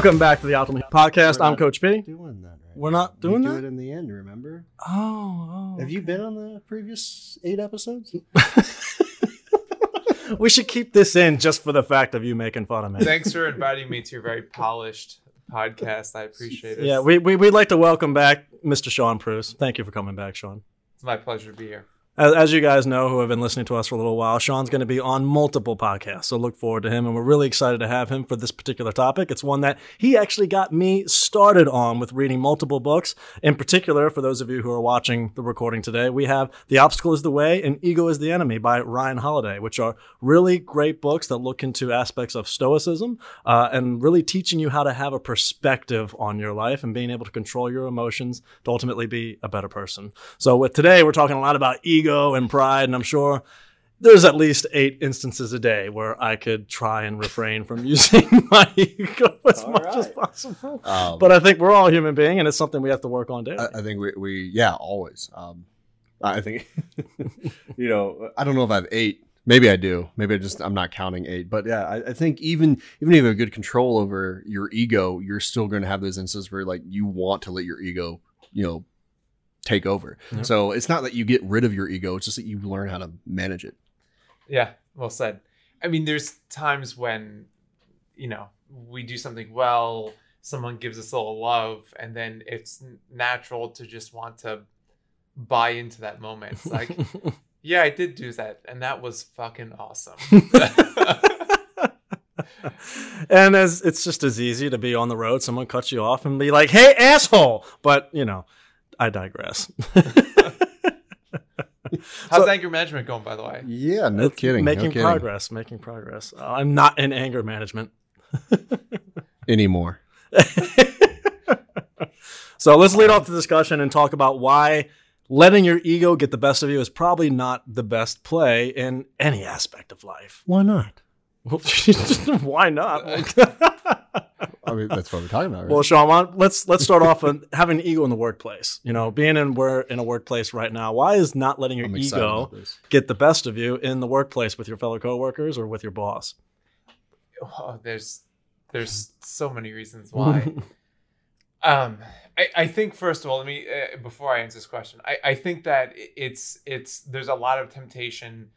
Welcome back to the Optimal Podcast. I'm Coach B. Doing that right. We're not We doing do that? it in the end. Remember? Oh, oh Have you been on the previous eight episodes? we should keep this in just for the fact of you making fun of me. Thanks for inviting me to your very polished podcast. I appreciate it. Yeah, we, we, we'd like to welcome back Mr. Sean Preuss. Thank you for coming back, Sean. it's my pleasure to be here. As, you guys know who have been listening to us for a little while, Sean's going to be on multiple podcasts. So look forward to him. And we're really excited to have him for this particular topic. It's one that he actually got me started on with reading multiple books. In particular, for those of you who are watching the recording today, we have The Obstacle is the Way and Ego is the Enemy by Ryan Holiday, which are really great books that look into aspects of Stoicism uh, and really teaching you how to have a perspective on your life and being able to control your emotions to ultimately be a better person. So with today, we're talking a lot about ego and pride, and I'm sure there's at least eight instances a day where I could try and refrain from using my ego as All much as possible. Um, But I think we're all human being, and it's something we have to work on daily. I, I think we, we yeah, always. Um, I think, you know, I don't know if I have eight. Maybe I do. Maybe I just I'm not counting eight. But yeah, I, I think even even if you have good control over your ego, you're still going to have those instances where like you want to let your ego, you know, take over. Yep. So it's not that you get rid of your ego; it's just that you learn how to manage it. Yeah, well said. I mean, there's times when, you know, we do something well, someone gives us a little love, and then it's natural to just want to buy into that moment. It's like, yeah, I did do that, and that was fucking awesome. and as it's just as easy to be on the road, someone cuts you off and be like, "Hey, asshole!" But you know, I digress. How's So- anger management going, by the way? Yeah, no It's kidding. no Making kidding. progress, making progress. Uh, I'm not in anger management. anymore. So let's lead off the discussion and talk about why letting your ego get the best of you is probably not the best play in any aspect of life. Why not? why not? I mean, that's what we're talking about, right? well, Sean, why let's let's start off on having ego in the workplace. You know, being in we're in a workplace right now. Why is not letting your I'm ego get the best of you in the workplace with your fellow coworkers or with your boss? Oh, there's there's so many reasons why. um, I, I think first of all, let me uh, before I answer this question, I, I think that it's it's there's a lot of temptation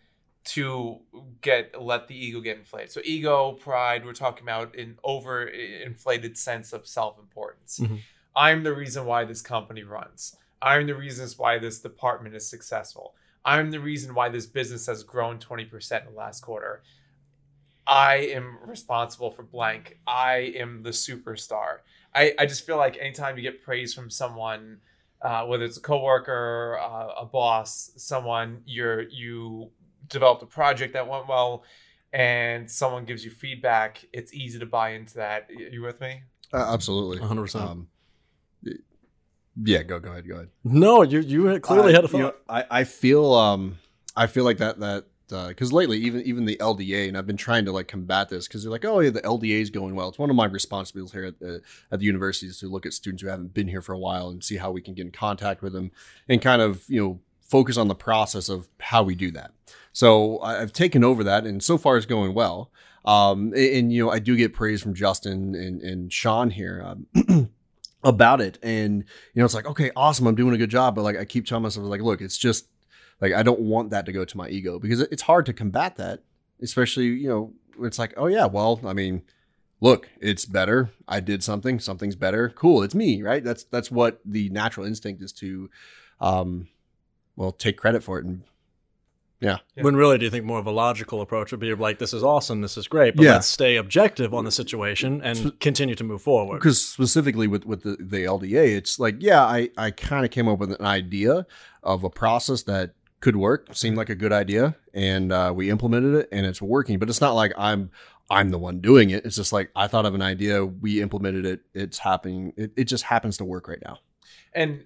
to get let the ego get inflated. So ego, pride, we're talking about an over inflated sense of self importance. Mhm. I'm the reason why this company runs. I'm the reasons why this department is successful. I'm the reason why this business has grown 20% in the last quarter. I am responsible for blank. I am the superstar. I, I just feel like anytime you get praise from someone, uh, whether it's a coworker, uh, a boss, someone you're you developed a project that went well, and someone gives you feedback, it's easy to buy into that. Y- You with me? Uh, absolutely. 100%. Um, yeah, go go ahead, go ahead. No, you you clearly Uh, had a you know, thought. I, I feel um I feel like that that because lately even even the LDA and I've been trying to like combat this because they're like oh yeah the LDA is going well. It's one of my responsibilities here at the at the university is to look at students who haven't been here for a while and see how we can get in contact with them and kind of you know focus on the process of how we do that. So I've taken over that and so far it's going well. Um, and, and, you know I do get praise from Justin and and Sean here. Um, about it. And you know it's like okay awesome i'm doing a good job. But like i keep telling myself like look it's just like i don't want that to go to my ego because it's hard to combat that especially you know it's like oh yeah well i mean look it's better. I did something. Something's better. Cool. It's me right? That's that's what the natural instinct is to um well take credit for it and Yeah. When really, do you think more of a logical approach would be like, "This is awesome, this is great," but Yeah. let's stay objective on the situation and continue to move forward. because specifically with with the, the LDA, it's like yeah, I I kind of came up with an idea of a process that could work, seemed like a good idea, and uh, we implemented it, and it's working. But it's not like I'm I'm the one doing it. It's just like I thought of an idea, we implemented it, it's happening. It, it just happens to work right now. and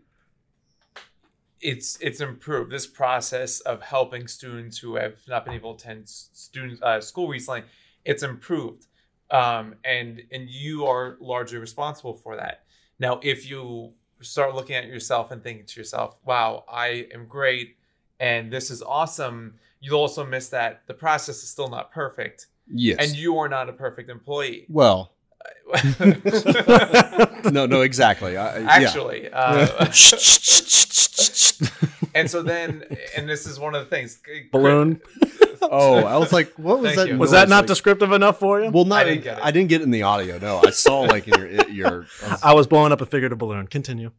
it's it's improved. This process of helping students who have not been able to attend student uh, school recently it's improved. Um, and and you are largely responsible for that. Now if you start looking at yourself and thinking to yourself wow i am great and this is awesome you'll also miss that the process is still not perfect. Yes. and you are not a perfect employee. Well, no, no, exactly. I, yeah. actually, uh, and so then, and this is one of the things. Balloon. Oh, I was like, what was Thank that? you. Was that not Like- descriptive enough for you? Well, not. I I didn't didn't, get it. I didn't get it in the audio. No, I saw like in your your. I was- I was blowing up a figurative balloon. Continue.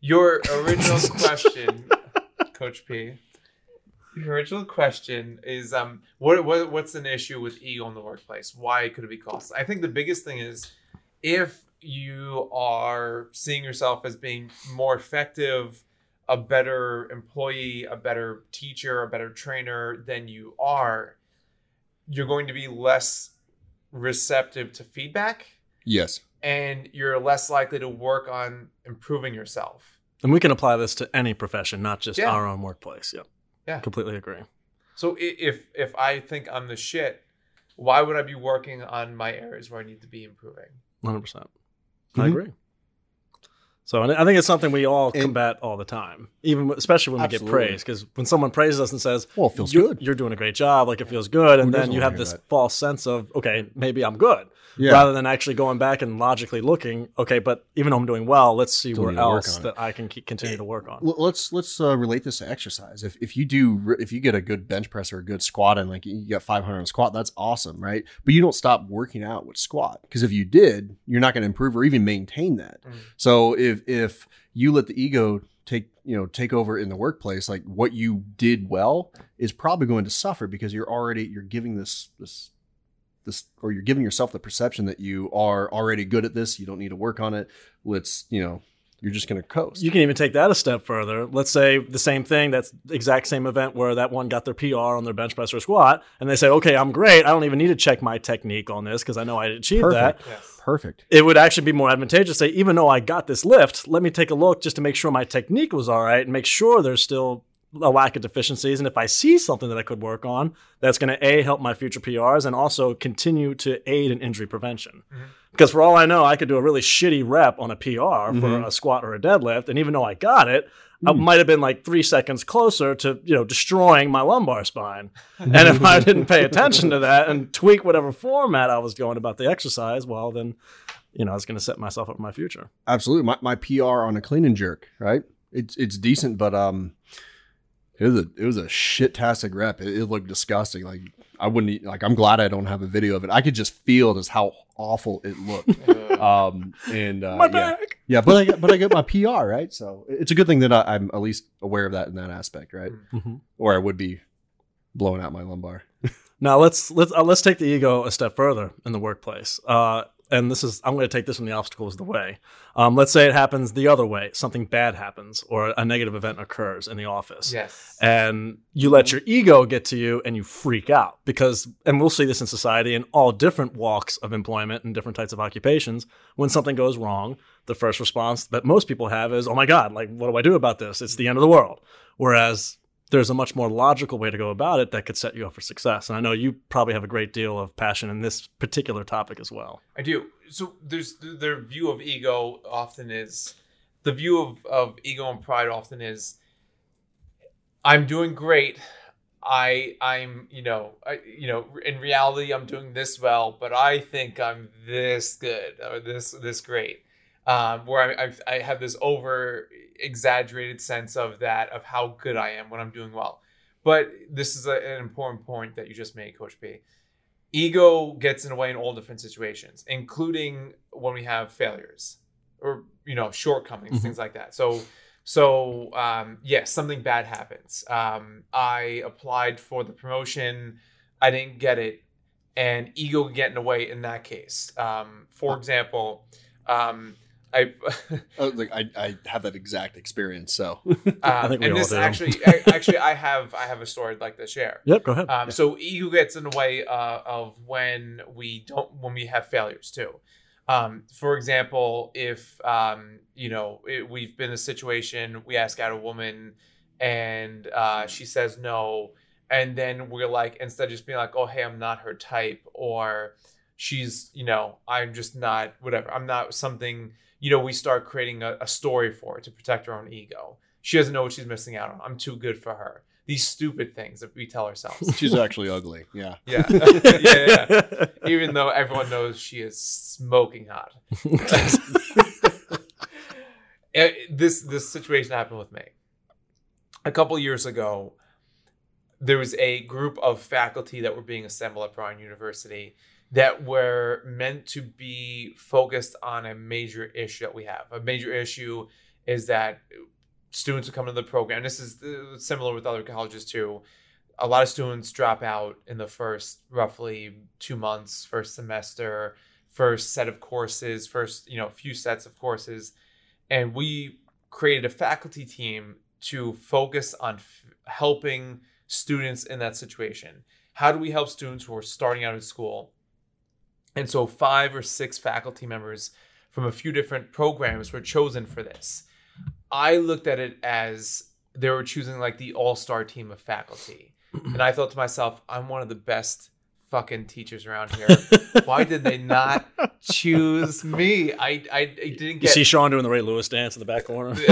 Your original question, Coach P. Your original question is um what, what what's an issue with ego in the workplace? Why could it be costly? I think the biggest thing is if you are seeing yourself as being more effective, a better employee, a better teacher, a better trainer than you are, you're going to be less receptive to feedback yes. and you're less likely to work on improving yourself. And we can apply this to any profession, not just Yeah. our own workplace. Yep. Yeah. Completely agree. So if if I think I'm the shit, why would I be working on my areas where I need to be improving? 100%. percent I Mhm. agree. So and I think it's something we all And- combat all the time, even especially when we get praise. Because when someone praises us and says, Well, it feels you're, good. You're doing a great job. Like it feels good. And Who then you have this that? false sense of, okay, maybe I'm good. Yeah. Rather than actually going back and logically looking, okay, but even though I'm doing well, let's see Still where need to work else that I can keep, continue to work on. Let's let's uh, relate this to exercise. If if you do if you get a good bench press or a good squat and like you got 500 on squat, that's awesome, right? But you don't stop working out with squat because if you did, you're not going to improve or even maintain that. Mm. So if if you let the ego take you know take over in the workplace, like what you did well is probably going to suffer because you're already you're giving this this this or you're giving yourself the perception that you are already good at this. You don't need to work on it. Let's you know you're just going to coast. You can even take that a step further. Let's say the same thing, that's the exact same event where that one got their PR on their bench press or squat, and they say, okay, I'm great. I don't even need to check my technique on this because I know I achieved that. Yes. Perfect. It would actually be more advantageous to say, even though I got this lift, let me take a look just to make sure my technique was all right and make sure there's still a lack of deficiencies. And if I see something that I could work on, that's going to A, help my future PRs and also continue to aid in injury prevention. Mhm. Because for all I know, I could do a really shitty rep on a PR for Mhm. a squat or a deadlift. And even though I got it, I Mm. might have been like three seconds closer to, you know, destroying my lumbar spine. and if I didn't pay attention to that and tweak whatever format I was going about the exercise, well, then, you know, I was going to set myself up for my future. Absolutely. My, my PR on a clean and jerk, right? It's it's decent, but um, it was a it was a shit tastic rep. It, it looked disgusting. Like I wouldn't eat, like. I'm glad I don't have a video of it. I could just feel just how awful it looked. Um, and uh, my yeah, back. yeah, but I got but I got my PR right. So it's a good thing that I, I'm at least aware of that in that aspect, right? Mhm. Or I would be blowing out my lumbar. Now let's let's uh, let's take the ego a step further in the workplace. Uh, and this is I'm going to take this from the obstacles the way. Um, let's say it happens the other way. Something bad happens or a negative event occurs in the office. yes. and you let your ego get to you and you freak out because and we'll see this in society in all different walks of employment and different types of occupations when something goes wrong the first response that most people have is oh my god like what do i do about this it's the end of the world whereas there's a much more logical way to go about it that could set you up for success and i know you probably have a great deal of passion in this particular topic as well I do. So there's their view of ego often is the view of, of ego and pride often is I'm doing great. I I'm you know I you know in reality I'm doing this well, but I think I'm this good or this this great. Um, where I, I've, I have this over exaggerated sense of that of how good I am when I'm doing well. But this is a, an important point that you just made, Coach B ego gets in the way in all different situations including when we have failures or you know shortcomings Mhm. things like that. So so um yes something bad happens. Um i applied for the promotion. I didn't get it. And ego get in the way in that case. Um for example um i Oh, like I, I have that exact experience. So um, think we and all this actually I, actually i have i have a story i'd like to share yep go ahead um, So ego gets in the way uh, of when we don't when we have failures too. Um, for example, if um, you know it, we've been in a situation, we ask out a woman, and uh, she says no, and then we're like, instead of just being like, oh hey, I'm not her type, or she's you know I'm just not whatever, I'm not something. You know, we start creating a, a story for her to protect her own ego. She doesn't know what she's missing out on. I'm too good for her these stupid things that we tell ourselves. She's actually ugly. Yeah. Yeah. yeah, yeah, yeah. Even though everyone knows she is smoking hot. Eh, this this situation happened with me. A couple years ago, there was a group of faculty that were being assembled at Brown University that were meant to be focused on a major issue that we have. A major issue is that students who come into the program. This is uh, similar with other colleges too. A lot of students drop out in the first roughly two months, first semester, first set of courses, first you know few sets of courses, and we created a faculty team to focus on f- helping students in that situation. How do we help students who are starting out in school? And so, five or six faculty members from a few different programs were chosen for this. I looked at it as they were choosing like the all star team of faculty. And I thought to myself, I'm one of the best fucking teachers around here. Why did they not choose me? I, I, I didn't get. You see Sean doing the Ray Lewis dance in the back corner.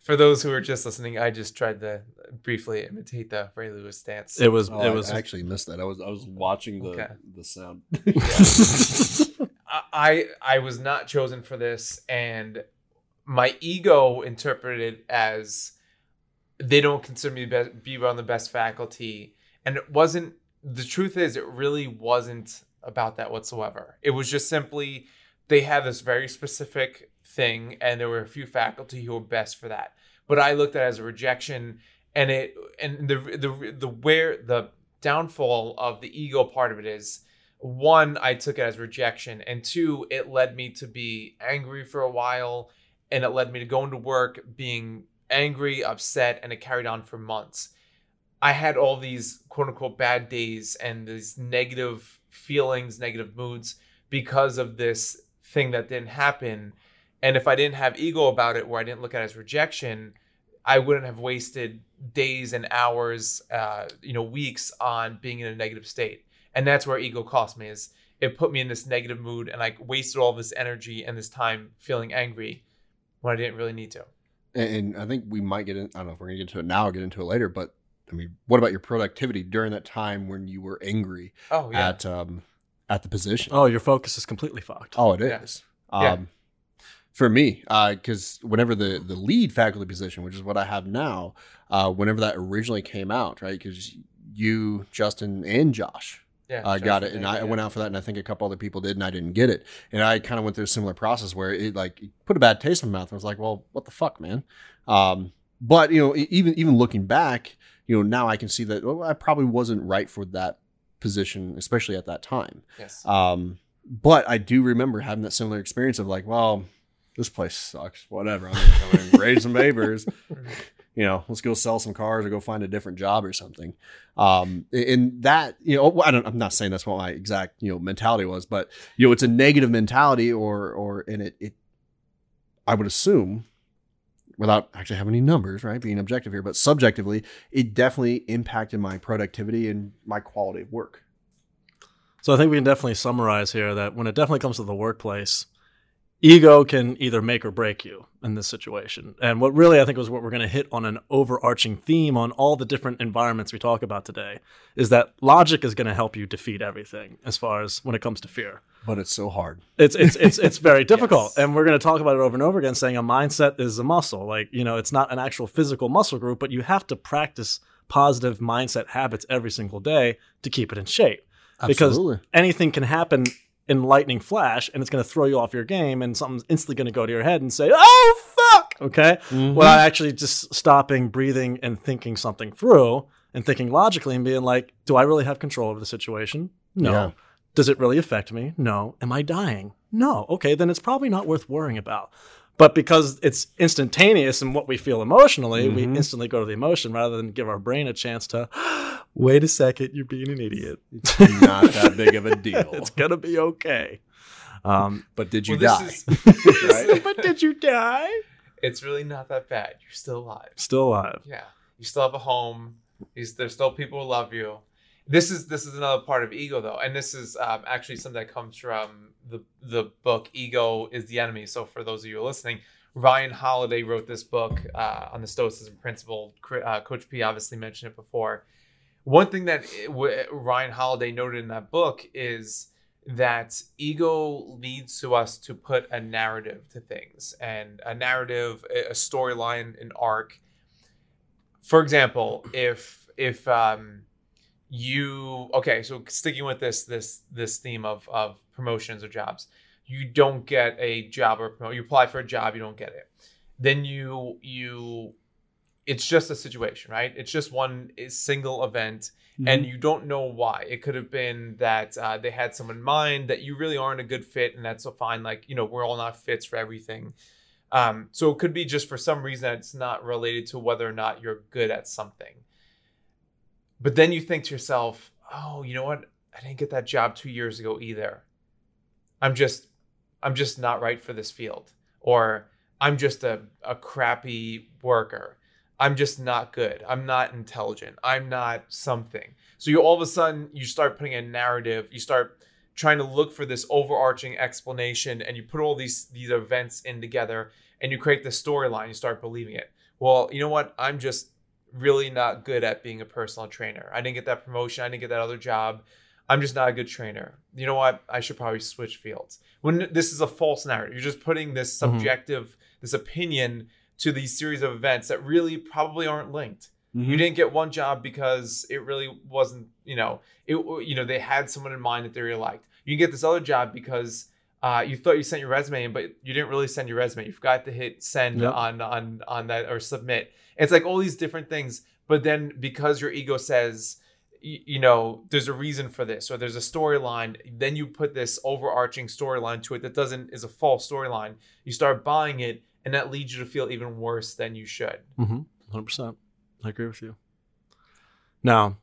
For those who are just listening, I just tried to briefly imitate the Ray Lewis dance. it was. Oh, it was. I actually missed that. I was I was watching the Okay. the sound. I I I was not chosen for this, and my ego interpreted as they don't consider me be, be on the best faculty, and it wasn't. The truth is, it really wasn't about that whatsoever. It was just simply they had this very specific thing, and there were a few faculty who were best for that. But I looked at it as a rejection, and it and the the the where the downfall of the ego part of it is one i took it as rejection and two it led me to be angry for a while and it led me to go into work being angry upset and it carried on for months. I had all these quote unquote bad days and these negative feelings negative moods because of this thing that didn't happen. And if i didn't have ego about it where i didn't look at it as rejection i wouldn't have wasted days and hours uh, you know weeks on being in a negative state and that's where ego cost me is it put me in this negative mood and i wasted all this energy and this time feeling angry when i didn't really need to And, and I think we might get in. I don't know if we're gonna get into it now or get into it later. But I mean, what about your productivity during that time when you were angry oh yeah at um at the position? oh, your focus is completely fucked. Oh, it is. Yeah. is. Yeah. Um, for me, because whenever the the lead faculty position, which is what I have now, uh, whenever that originally came out, right? Because you, Justin, and Josh yeah uh, got it, and I yeah. went out for that, and I think a couple other people did, and I didn't get it, and I kind of went through a similar process where it like it put a bad taste in my mouth. I was like, well, what the fuck, man? Um, but you know, even even looking back, you know, now I can see that well, I probably wasn't right for that position, especially at that time. yes Um, but I do remember having that similar experience of like, well, this place sucks. Whatever. I'm gonna come and raise some neighbors. You know, let's go sell some cars or go find a different job or something. Um, and that, you know, I don't, I'm not saying that's what my exact, you know, mentality was, but you know, it's a negative mentality or, or, and it, it, I would assume without actually having any numbers, right? Being objective here, but subjectively, it definitely impacted my productivity and my quality of work. So I think we can definitely summarize here that when it definitely comes to the workplace, ego can either make or break you in this situation. And what really I think was what we're going to hit on an overarching theme on all the different environments we talk about today is that logic is going to help you defeat everything as far as when it comes to fear. But it's so hard. It's it's it's it's very difficult, Yes. and we're going to talk about it over and over again. Saying a mindset is a muscle, like you know, it's not an actual physical muscle group, but you have to practice positive mindset habits every single day to keep it in shape Absolutely. because anything can happen in lightning flash and it's going to throw you off your game and something's instantly going to go to your head and say oh fuck! Okay? Mhm. without actually just stopping breathing and thinking something through and thinking logically and being like do i really have control over the situation? No. Yeah. does it really affect me? No. Am i dying? No. Okay then it's probably not worth worrying about but because it's instantaneous in what we feel emotionally we Mhm. instantly go to the emotion rather than give our brain a chance to wait a second you're being an idiot It's not that big of a deal. it's gonna be okay. Um, but did you Well, die? is- Right? but did you die? it's really not that bad you're still alive Still alive. yeah you still have a home you, there's still people who love you this is this is another part of ego though and this is um, actually something that comes from the the book ego is the enemy so for those of you listening Ryan Holiday wrote this book uh, on the Stoicism principle. Uh, Coach P obviously mentioned it before. One thing that w- Ryan Holiday noted in that book is that ego leads to us to put a narrative to things and a narrative a storyline an arc for example if if um you okay so sticking with this this this theme of of promotions or jobs you don't get a job or promote you apply for a job you don't get it then you you it's just a situation right it's just one single event mm-hmm. and you don't know why. It could have been that uh, they had someone in mind that you really aren't a good fit, and that's so fine. Like you know, we're all not fits for everything. Um, so it could be just for some reason that it's not related to whether or not you're good at something. But then you think to yourself, oh, you know what? I didn't get that job two years ago either. I'm just, I'm just not right for this field, or I'm just a, a crappy worker I'm just not good. I'm not intelligent. I'm not something. So you all of a sudden you start putting a narrative. You start trying to look for this overarching explanation, and you put all these these events in together, and you create the storyline. You start believing it. Well, you know what? I'm just really not good at being a personal trainer. I didn't get that promotion. I didn't get that other job. I'm just not a good trainer. You know what? I should probably switch fields. When this is a false narrative, you're just putting this mm-hmm. subjective, mm-hmm. this opinion to these series of events that really probably aren't linked. Mm-hmm. You didn't get one job because it really wasn't, you know, it you know they had someone in mind that they really liked. You get this other job because uh, you thought you sent your resume in, but you didn't really send your resume. You forgot to hit send yep. on on on that or submit. It's like all these different things, but then because your ego says, you, you know, there's a reason for this or there's a storyline, then you put this overarching storyline to it that doesn't is a false storyline. You start buying it, and that leads you to feel even worse than you should. Mm-hmm. 100%. I agree with you. Now,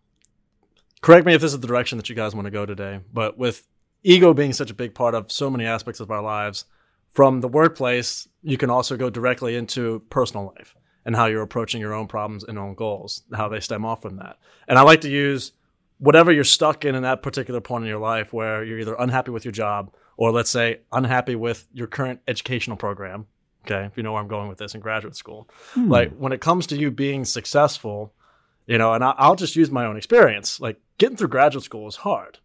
correct me if this is the direction that you guys want to go today, but with ego being such a big part of so many aspects of our lives, from the workplace, you can also go directly into personal life and how you're approaching your own problems and own goals, how they stem off from that. And I like to use whatever you're stuck in in that particular point in your life where you're either unhappy with your job or let's say unhappy with your current educational program Okay, if you know where I'm going with this in graduate school, hmm. like when it comes to you being successful, you know, and I'll just use my own experience. Like getting through graduate school is hard,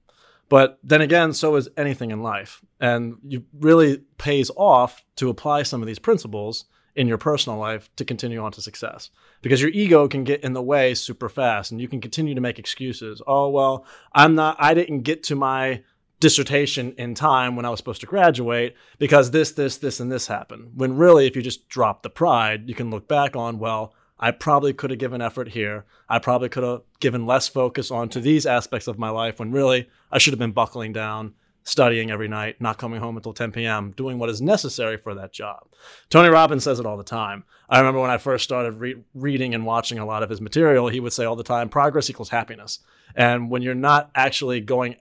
but then again, so is anything in life, and it really pays off to apply some of these principles in your personal life to continue on to success because your ego can get in the way super fast and you can continue to make excuses. Oh, well, I'm not, I didn't get to my dissertation in time when I was supposed to graduate because this, this, this, and this happened. When really, if you just drop the pride, you can look back on, well, I probably could have given effort here. I probably could have given less focus onto these aspects of my life when really I should have been buckling down, studying every night, not coming home until 10 p.m., doing what is necessary for that job. Tony Robbins says it all the time. I remember when I first started re- reading and watching a lot of his material, he would say all the time progress equals happiness. And when you're not actually going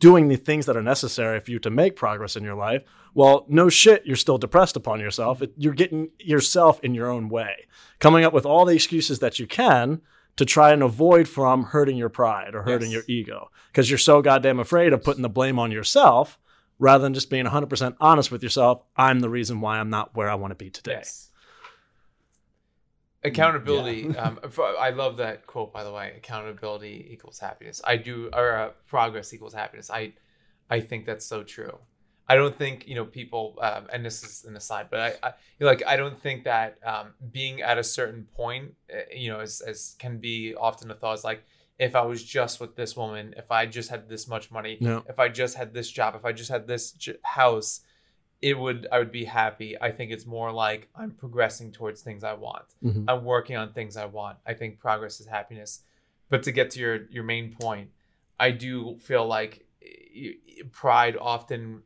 doing the things that are necessary for you to make progress in your life, well, no shit, you're still depressed upon yourself. You're getting yourself in your own way, coming up with all the excuses that you can to try and avoid from hurting your pride or hurting yes. your ego because you're so goddamn afraid of putting the blame on yourself rather than just being 100% honest with yourself. I'm the reason why I'm not where I want to be today. Yes accountability yeah. um, i love that quote by the way accountability equals happiness i do or uh, progress equals happiness i i think that's so true i don't think you know people um, and this is an aside but i, I like i don't think that um, being at a certain point uh, you know as, as can be often a thought is like if i was just with this woman if i just had this much money no. if i just had this job if i just had this j- house it would I would be happy. I think it's more like I'm progressing towards things I want. Mm-hmm. I'm working on things I want. I think progress is happiness. But to get to your your main point, I do feel like pride often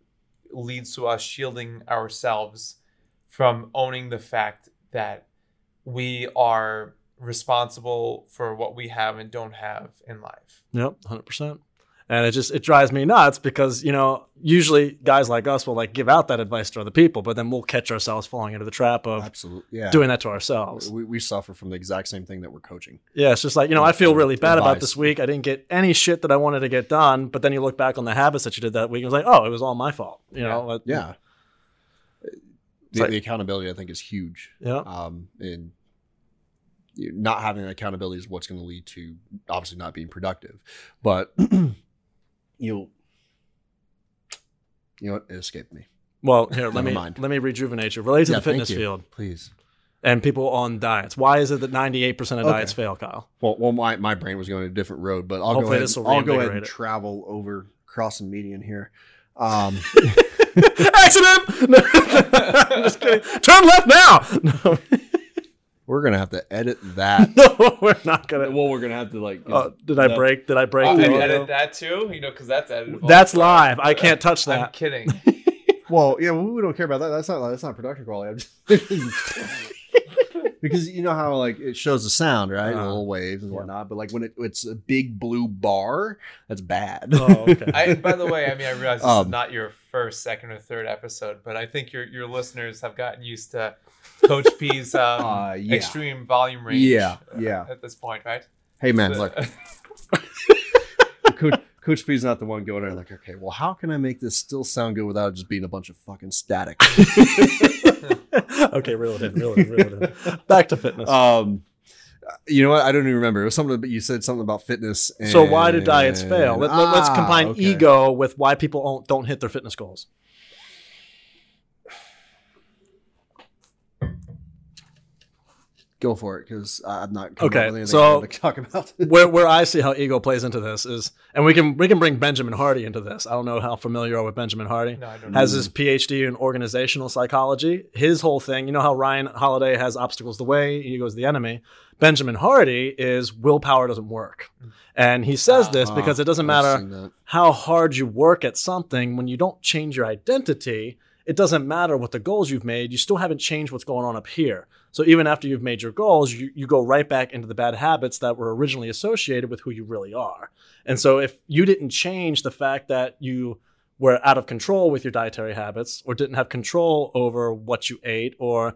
leads to us shielding ourselves from owning the fact that we are responsible for what we have and don't have in life. Yep, 100% and it just it drives me nuts because you know usually guys like us will like give out that advice to other people but then we'll catch ourselves falling into the trap of absolutely yeah. doing that to ourselves we, we suffer from the exact same thing that we're coaching yeah it's just like you know i feel really bad advice. about this week i didn't get any shit that i wanted to get done but then you look back on the habits that you did that week and it's like oh it was all my fault you yeah. know yeah the, like- the accountability I think is huge. Yeah. Um, and not having accountability is what's going to lead to obviously not being productive. But you'll, you know what? It escaped me. Well, here, let me mind. let me rejuvenate you. Related to Yeah, the thank fitness you. field Please. and people on diets. Why is it that 98% of Okay. diets fail, Kyle? Well, well, my, my brain was going a different road, but I'll Hopefully go ahead. this will I'll go ahead and it. travel over across the median here. Um, Accident! No, I'm just kidding. Turn left now! No, we're gonna have to edit that. no we're not going to. well, we're gonna have to like. Uh, did I that- break? Did I break Oh, the and audio? edit that too? You know, because that's editable. That's live. I can't touch that. I'm that. kidding. Well, yeah, we don't care about that. That's not that's not production quality. I'm just- because you know how like it shows the sound, right? Uh-huh. Little waves and Yeah. whatnot. But like when it, it's a big blue bar, that's bad. Oh, okay. I, by the way, I mean, I realize this Um, is not your first, second, or third episode, but I think your your listeners have gotten used to Coach P's um, Uh, yeah. extreme volume range. Yeah, uh, yeah. At this point, right? hey man, The- look, Coach, Coach P's not the one going there. Like, okay, well, how can I make this still sound good without just being a bunch of fucking static? okay, reel it in, reel it in, reel it in. Back to fitness. um, you know what? I don't even remember. It was something. But you said something about fitness. And, so why do diets fail? Let, us Ah, combine okay. ego with why people don't, don't hit their fitness goals. Go for it, because I'm not. coming Okay, up with so- wanna talk about. where where I see how ego plays into this is, and we can we can bring Benjamin Hardy into this. I don't know how familiar you are with Benjamin Hardy. no, I don't. Has his PhD in organizational psychology. His whole thing, you know how Ryan Holiday has obstacles the way, ego is the enemy. Benjamin Hardy is willpower doesn't work, and he says this Ah, because it doesn't matter how hard you work at something when you don't change your identity it doesn't matter what the goals you've made you still haven't changed what's going on up here so even after you've made your goals you, you go right back into the bad habits that were originally associated with who you really are and so if you didn't change the fact that you were out of control with your dietary habits or didn't have control over what you ate or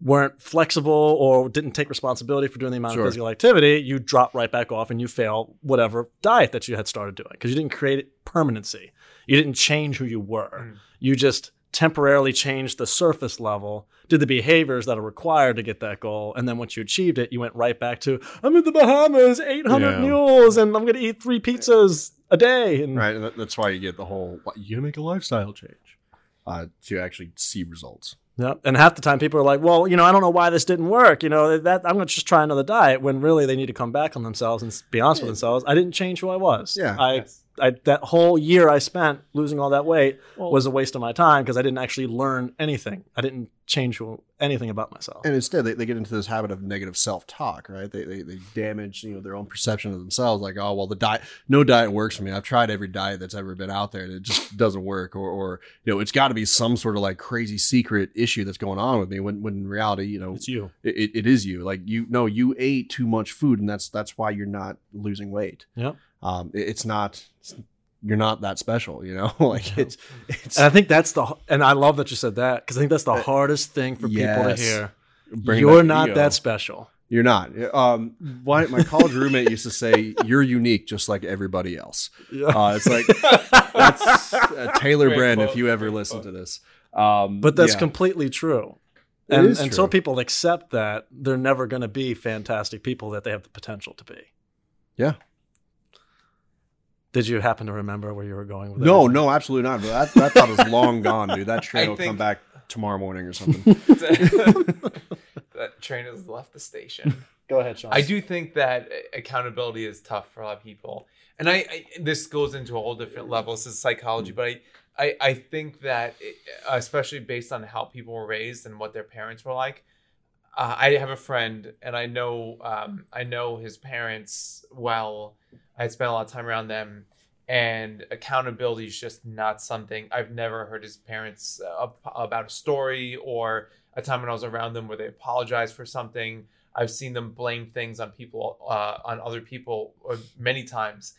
weren't flexible or didn't take responsibility for doing the amount Sure. of physical activity, you drop right back off and you fail whatever diet that you had started doing because you didn't create permanency. You didn't change who you were. Mm. You just temporarily changed the surface level, did the behaviors that are required to get that goal, and then once you achieved it, you went right back to I'm in the Bahamas, 800 Yeah. mules, and I'm going to eat three pizzas a day. And Right, and that's why you get the whole. You gotta make a lifestyle change uh, to actually see results. Yeah, and half the time people are like, "Well, you know, I don't know why this didn't work. You know, that I'm going to just try another diet." When really they need to come back on themselves and be honest with themselves. I didn't change who I was. Yeah. I, Yes. I that whole year I spent losing all that weight Well- was a waste of my time because I didn't actually learn anything. I didn't change anything about myself. And instead, they, they get into this habit of negative self talk, right? They, they they damage you know their own perception of themselves. Like, oh well, the diet, no diet works for me. I've tried every diet that's ever been out there, and it just doesn't work. Or, or you know, it's got to be some sort of like crazy secret issue that's going on with me. When when in reality, you know, It's you. it, it, it is you. Like you no, you ate too much food, and that's that's why you're not losing weight. Yep. Um, it- it's not. It's, you're not that special, you know. like it's it's And I think that's the and I love that you said that because I think that's the Uh, hardest thing for people to hear. bring You're back not ego. that special. You're not. Um, why, my college roommate used to say, "You're unique, just like everybody else." Yeah. Uh, it's like that's uh, Taylor Great Brand. quote, If you ever great listen quote. to this, um, But that's yeah. completely true. It And is until true. people accept that, they're never going to be fantastic people that they have the potential to be. Yeah. Did you happen to remember where you were going with no, that? no, absolutely not. But that, that thought was long gone, dude. That train I will come back tomorrow morning or something. that train has left the station. Go ahead, Sean. I do think that accountability is tough for a lot of people, and I, I this goes into a whole different level. This is psychology, but I, I, I think that it, especially based on how people were raised and what their parents were like. Uh, I have a friend, and I know um, I know his parents well. I spent a lot of time around them, and accountability is just not something I've never heard his parents uh, about a story or a time when I was around them where they apologized for something. I've seen them blame things on people, uh, on other people, uh, many times.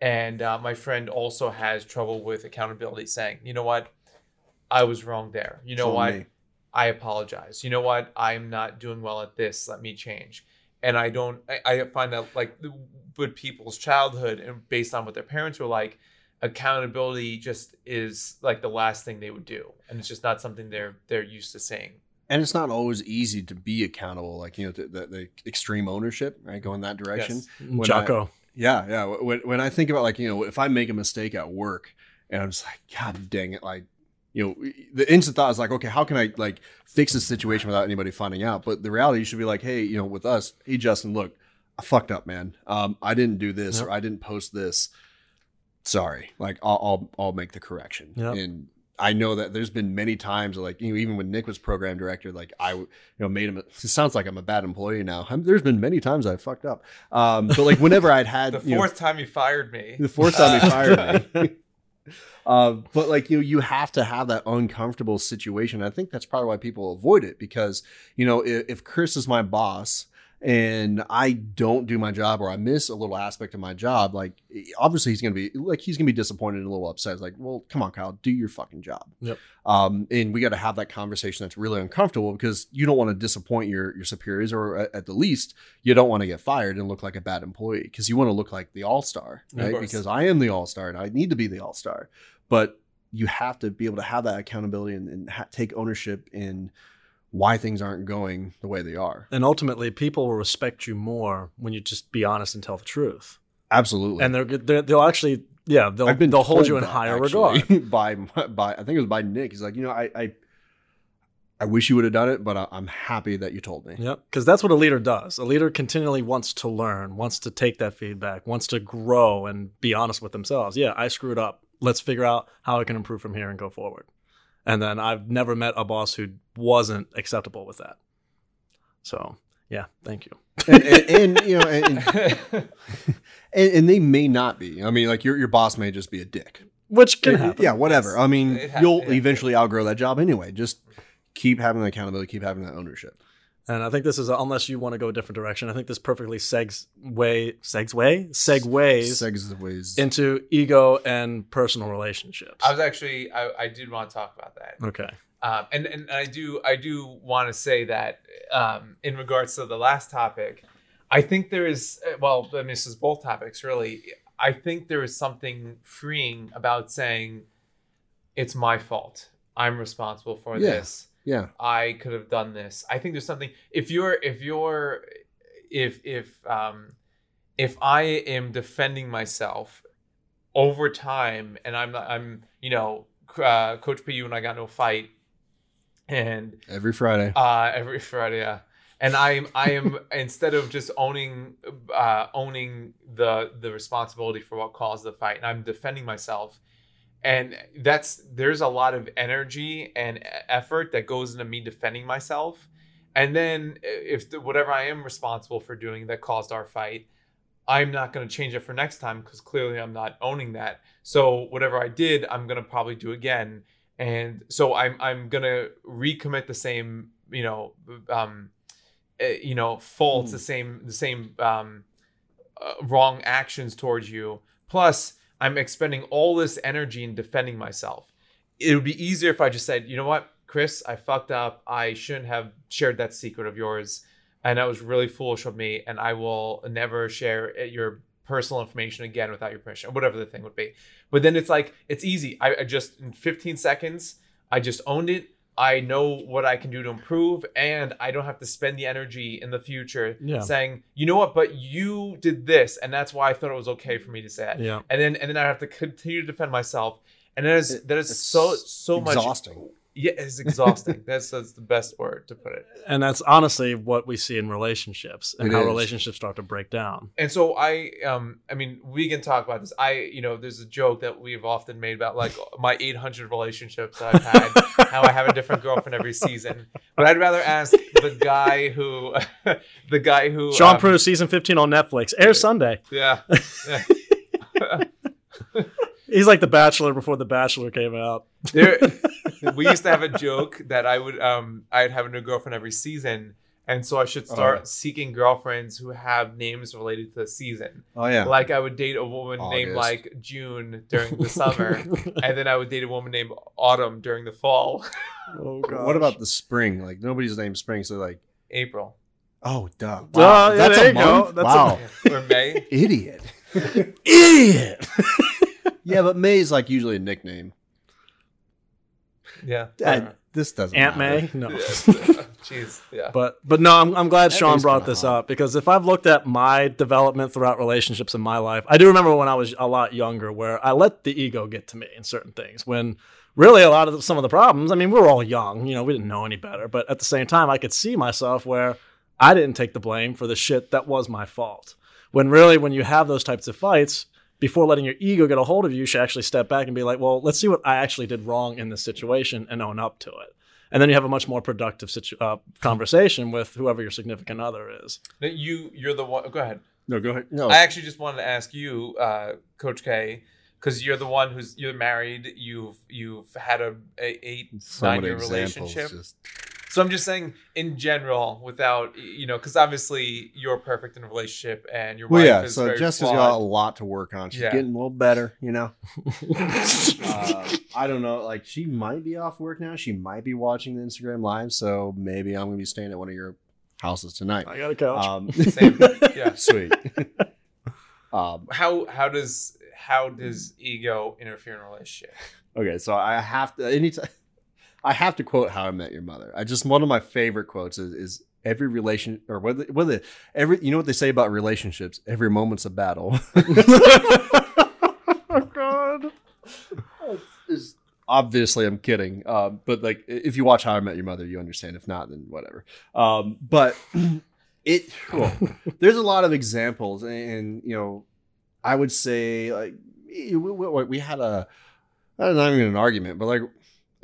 And uh, my friend also has trouble with accountability, saying, "You know what, I was wrong there. You know what, me. I apologize. You know what, I'm not doing well at this. Let me change." And I don't. I, I find that like with people's childhood and based on what their parents were like, accountability just is like the last thing they would do, and it's just not something they're they're used to saying and it's not always easy to be accountable like you know the, the, the extreme ownership right going that direction Yes. Mm-hmm. When Jocko. yeah yeah when, when i think about like you know if i make a mistake at work and i'm just like god dang it like you know the instant thought is like okay how can i like fix this situation without anybody finding out but the reality you should be like hey you know with us hey justin look i fucked up man um i didn't do this Yep. or i didn't post this sorry like i'll i'll, I'll make the correction Yep. and I know that there's been many times, like you know, even when Nick was program director, like I, you know, made him. It sounds like I'm a bad employee now. I'm, there's been many times I fucked up, um, but like whenever I'd had The you know, fourth time he fired me. the fourth time he fired me. Uh, but like you, you have to have that uncomfortable situation. I think that's probably why people avoid it because you know if, if Chris is my boss and I don't do my job or I miss a little aspect of my job, like obviously he's gonna be like he's gonna be disappointed and a little upset. It's like, well, come on, Kyle, do your fucking job. Yep. Um, and we got to have that conversation that's really uncomfortable because you don't want to disappoint your your superiors, or at, at the least, you don't want to get fired and look like a bad employee because you want to look like the all star, right? Because I am the all star and I need to be the all star, but you have to be able to have that accountability and, and ha- take ownership in why things aren't going the way they are. And ultimately, people will respect you more when you just be honest and tell the truth. Absolutely. And they're, they're they'll actually, yeah, they'll they'll hold you in higher actually, regard. by by I think it was by Nick. He's like, you know, I I, I wish you would have done it, but I, I'm happy that you told me. Yep, because that's what a leader does. A leader continually wants to learn, wants to take that feedback, wants to grow and be honest with themselves. Yeah, I screwed up. Let's figure out how I can improve from here and go forward. And then I've never met a boss who wasn't acceptable with that. So yeah, thank you. and, and, and, you know, and, and, and they may not be. I mean, like your your boss may just be a dick. Which can Yeah, happen. Yeah, whatever. I mean, ha- you'll eventually outgrow that job anyway. Just keep having the accountability, keep having that ownership. And I think this is unless you want to go a different direction. I think this perfectly segs way segs way segues Segs ways. into ego and personal relationships. I was actually I, I did want to talk about that. okay. Um, and and I do I do want to say that um, in regards to the last topic, I think there is well, I mean, this is both topics really. I think there is something freeing about saying it's my fault. I'm responsible for Yeah. this. Yeah, I could have done this. I think there's something if you're if you're if if um if I am defending myself over time and I'm I'm you know uh, Coach PU and I got no fight and every Friday. uh every Friday yeah. and I am I am instead of just owning uh owning the the responsibility for what caused the fight and I'm defending myself and that's there's a lot of energy and effort that goes into me defending myself. And then if the, whatever i am responsible for doing that caused our fight i'm not going to change it for next time because clearly i'm not owning that. So whatever i did i'm going to probably do again. And so i'm i'm going to recommit the same you know um eh, you know faults Hmm. the same the same um uh, wrong actions towards you. Plus i'm expending all this energy in defending myself. It would be easier if i just said you know what chris i fucked up. I shouldn't have shared that secret of yours. And that was really foolish of me and i will never share uh, your personal information again without your permission whatever the thing would be. But then it's like it's easy. I, I just in 15 seconds i just owned it i know what i can do to improve and i don't have to spend the energy in the future Yeah. saying you know what but you did this and that's why i thought it was okay for me to say it Yeah. and then and then i have to continue to defend myself and that is It- that is it's so so much exhausting. Yeah it's exhausting that's that's the best word to put it And that's honestly what we see in relationships and It how is. relationships start to break down. and so i um i mean we can talk about this i you know there's a joke that we've often made about like my 800 relationships i've had how i have a different girlfriend every season but i'd rather ask the guy who the guy who Sean um, Preuss, season 15 on Netflix, airs Sunday. yeah, yeah. He's like The Bachelor before The Bachelor came out. there we used to have a joke that i would um i'd have a new girlfriend every season and so i should start Oh. seeking girlfriends who have names related to the season Oh yeah. like i would date a woman named like june during the summer and then i would date a woman named autumn during the fall oh, gosh. what about the spring? Like nobody's named Spring, so like, april oh duh. Oh, yeah, that's there a you go. month. That's a- wow, or may idiot. idiot? Yeah, but May's like usually a nickname. Yeah. I- this doesn't. Aunt matter. May? No. Yeah. Jeez. Yeah. But but no, I'm, I'm glad That Sean brought this hot. up because if I've looked at my development throughout relationships in my life, I do remember when I was a lot younger where I let the ego get to me in certain things. When really a lot of the, some of the problems, I mean, we were all young, you know, we didn't know any better, but at the same time, I could see myself where I didn't take the blame for the shit that was my fault. When really, when you have those types of fights, before letting your ego get a hold of you, you should actually step back and be like, well, let's see what I actually did wrong in this situation and own up to it. And then you have a much more productive situ- uh, conversation with whoever your significant other is. No, You you're the one. Go ahead. No, go ahead. No, I actually just wanted to ask you, uh, Coach K, because you're the one who's you're married. You've you've had a, a eight some nine of year examples relationship. just- So I'm just saying in general, without you know, because obviously you're perfect in a relationship and your Well, wife yeah. is So very Jessica's flawed. got a lot to work on. She's Yeah. getting a little better, you know. uh, I don't know. Like she might be off work now. She might be watching the Instagram live. So maybe I'm gonna be staying at one of your houses tonight. I got a couch. Um, Same. Yeah. sweet. um, How how does how does ego interfere in a relationship? okay, so I have to. Anytime I have to quote "How I Met Your Mother." I just one of my favorite quotes is, is every relation or whether whether every you know what they say about relationships. Every moment's a battle. oh God. is obviously I'm kidding. Uh, but like if you watch How I Met Your Mother, you understand. If not, then whatever. Um, but it well, there's a lot of examples, and you know, I would say like we, we, we had a not even an argument, but like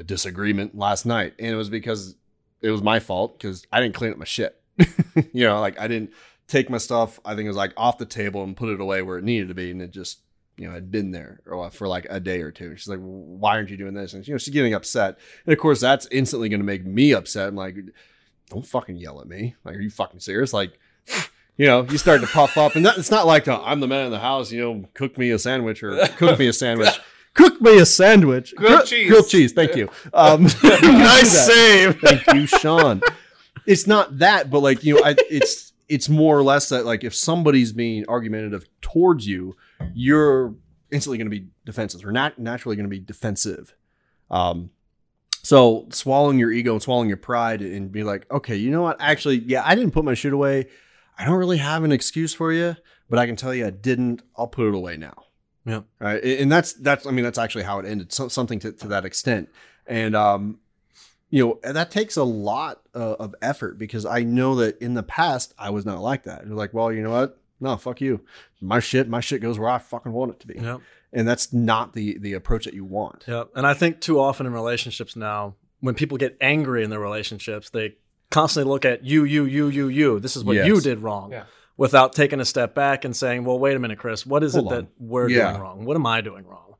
a disagreement last night, and it was because it was my fault because I didn't clean up my shit. you know, like I didn't take my stuff. I think it was like off the table and put it away where it needed to be, and it just you know had been there for like a day or two. She's like, "Why aren't you doing this?" And you know, she's getting upset, and of course that's instantly going to make me upset. I'm like, "Don't fucking yell at me! Like, are you fucking serious?" Like. You know, you start to puff up, and that, it's not like uh, I'm the man in the house. You know, cook me a sandwich or cook me a sandwich. Cook me a sandwich. Grilled Gr- cheese. Grilled cheese. Thank you. Um, nice save. Thank you, Sean. It's not that, but like you know, I, it's it's more or less that like if somebody's being argumentative towards you, you're instantly going to be defensive. Or not naturally going to be defensive. Um, so swallowing your ego and swallowing your pride and be like, okay, you know what? Actually, yeah, I didn't put my shit away. I don't really have an excuse for you, but I can tell you I didn't. I'll put it away now. Yeah. Right. And that's that's I mean that's actually how it ended. So, something to, to that extent. And um, you know and that takes a lot uh, of effort because I know that in the past I was not like that. You're like, well, you know what? No, fuck you. My shit, my shit goes where I fucking want it to be. Yep. And that's not the the approach that you want. Yeah. And I think too often in relationships now, when people get angry in their relationships, they constantly look at you, you, you, you, you. This is what Yes. you did wrong. Yeah. Without taking a step back and saying, well, wait a minute, Chris, what is Hold it that we're Yeah. doing wrong? What am I doing wrong?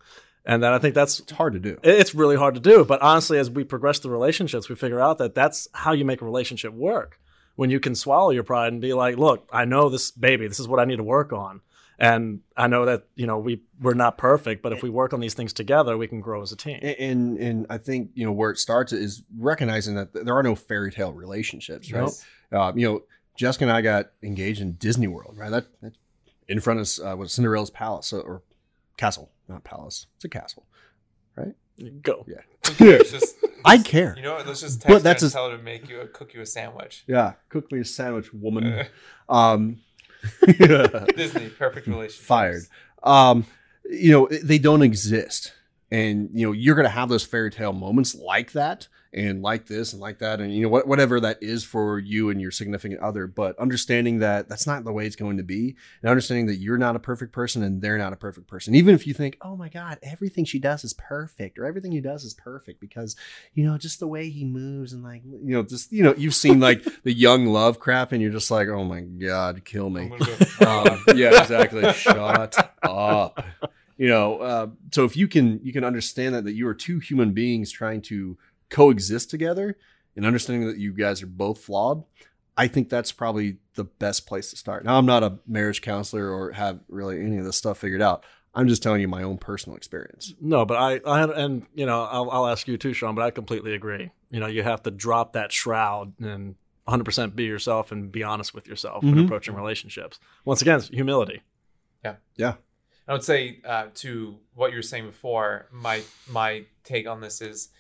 And that I think that's It's hard to do. it's really hard to do. But honestly, as we progress through relationships, we figure out that that's how you make a relationship work. When you can swallow your pride and be like, look, I know this baby, this is what I need to work on. And I know that, you know, we, we're not perfect, but if we work on these things together, we can grow as a team. And and I think you know where it starts is recognizing that there are no fairy tale relationships, right? Nope. Um, you know, Jessica and I got engaged in Disney World, right? That, that in front of uh, what Cinderella's palace so, or castle, not palace. It's a castle. Right? Go. Yeah. Who cares? Just, I care. you know what? Let's just But text her that's and a- tell her to make you a cook you a sandwich. Yeah, cook me a sandwich, woman. Uh, Um, Disney, perfect relationship. fired. Um, you know, they don't exist. And, you know, you're going to have those fairy tale moments like that and like this and like that. And, you know, what, whatever that is for you and your significant other. But understanding that that's not the way it's going to be and understanding that you're not a perfect person and they're not a perfect person. Even if you think, oh my God, everything she does is perfect or everything he does is perfect because, you know, just the way he moves and like, you know, just, you know, you've seen like the young love crap and you're just like, oh my God, kill me go- um, yeah, exactly. Shut up. You know, uh, so if you can you can understand that that you are two human beings trying to coexist together and understanding that you guys are both flawed, I think that's probably the best place to start. Now, I'm not a marriage counselor or have really any of this stuff figured out. I'm just telling you my own personal experience. No, but I, I and you know, I'll, I'll ask you too, Sean. But I completely agree. You know, you have to drop that shroud and 100% be yourself and be honest with yourself when Mhm. approaching relationships. Once again, it's humility. And I would say uh, to what you were saying before. My my take on this is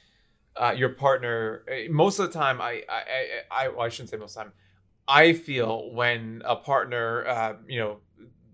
uh, your partner. eh, Most of the time, I I I, I, well, I shouldn't say most of the time. I feel when a partner, uh, you know,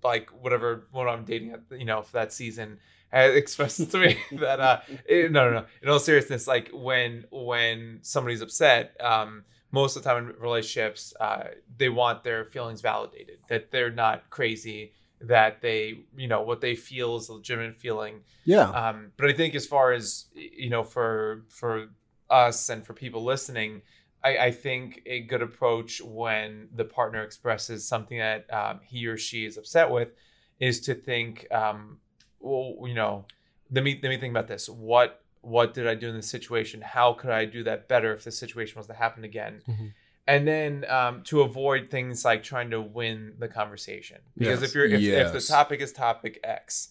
like whatever what I'm dating, at, you know, for that season, uh, expresses to me that uh, eh, no, no, no. In all seriousness, like when when somebody's upset, um, most of the time in relationships, uh, they want their feelings validated, that they're not crazy, that they, you know, what they feel is a legitimate feeling. Yeah. Um, but I think as far as you know, for for us and for people listening, I, I think a good approach when the partner expresses something that um, he or she is upset with is to think, um, well, you know, let me let me think about this. What what did I do in this situation? How could I do that better if this situation was to happen again? Mhm. And then um, to avoid things like trying to win the conversation, because Yes. if you're if, if the topic is topic X,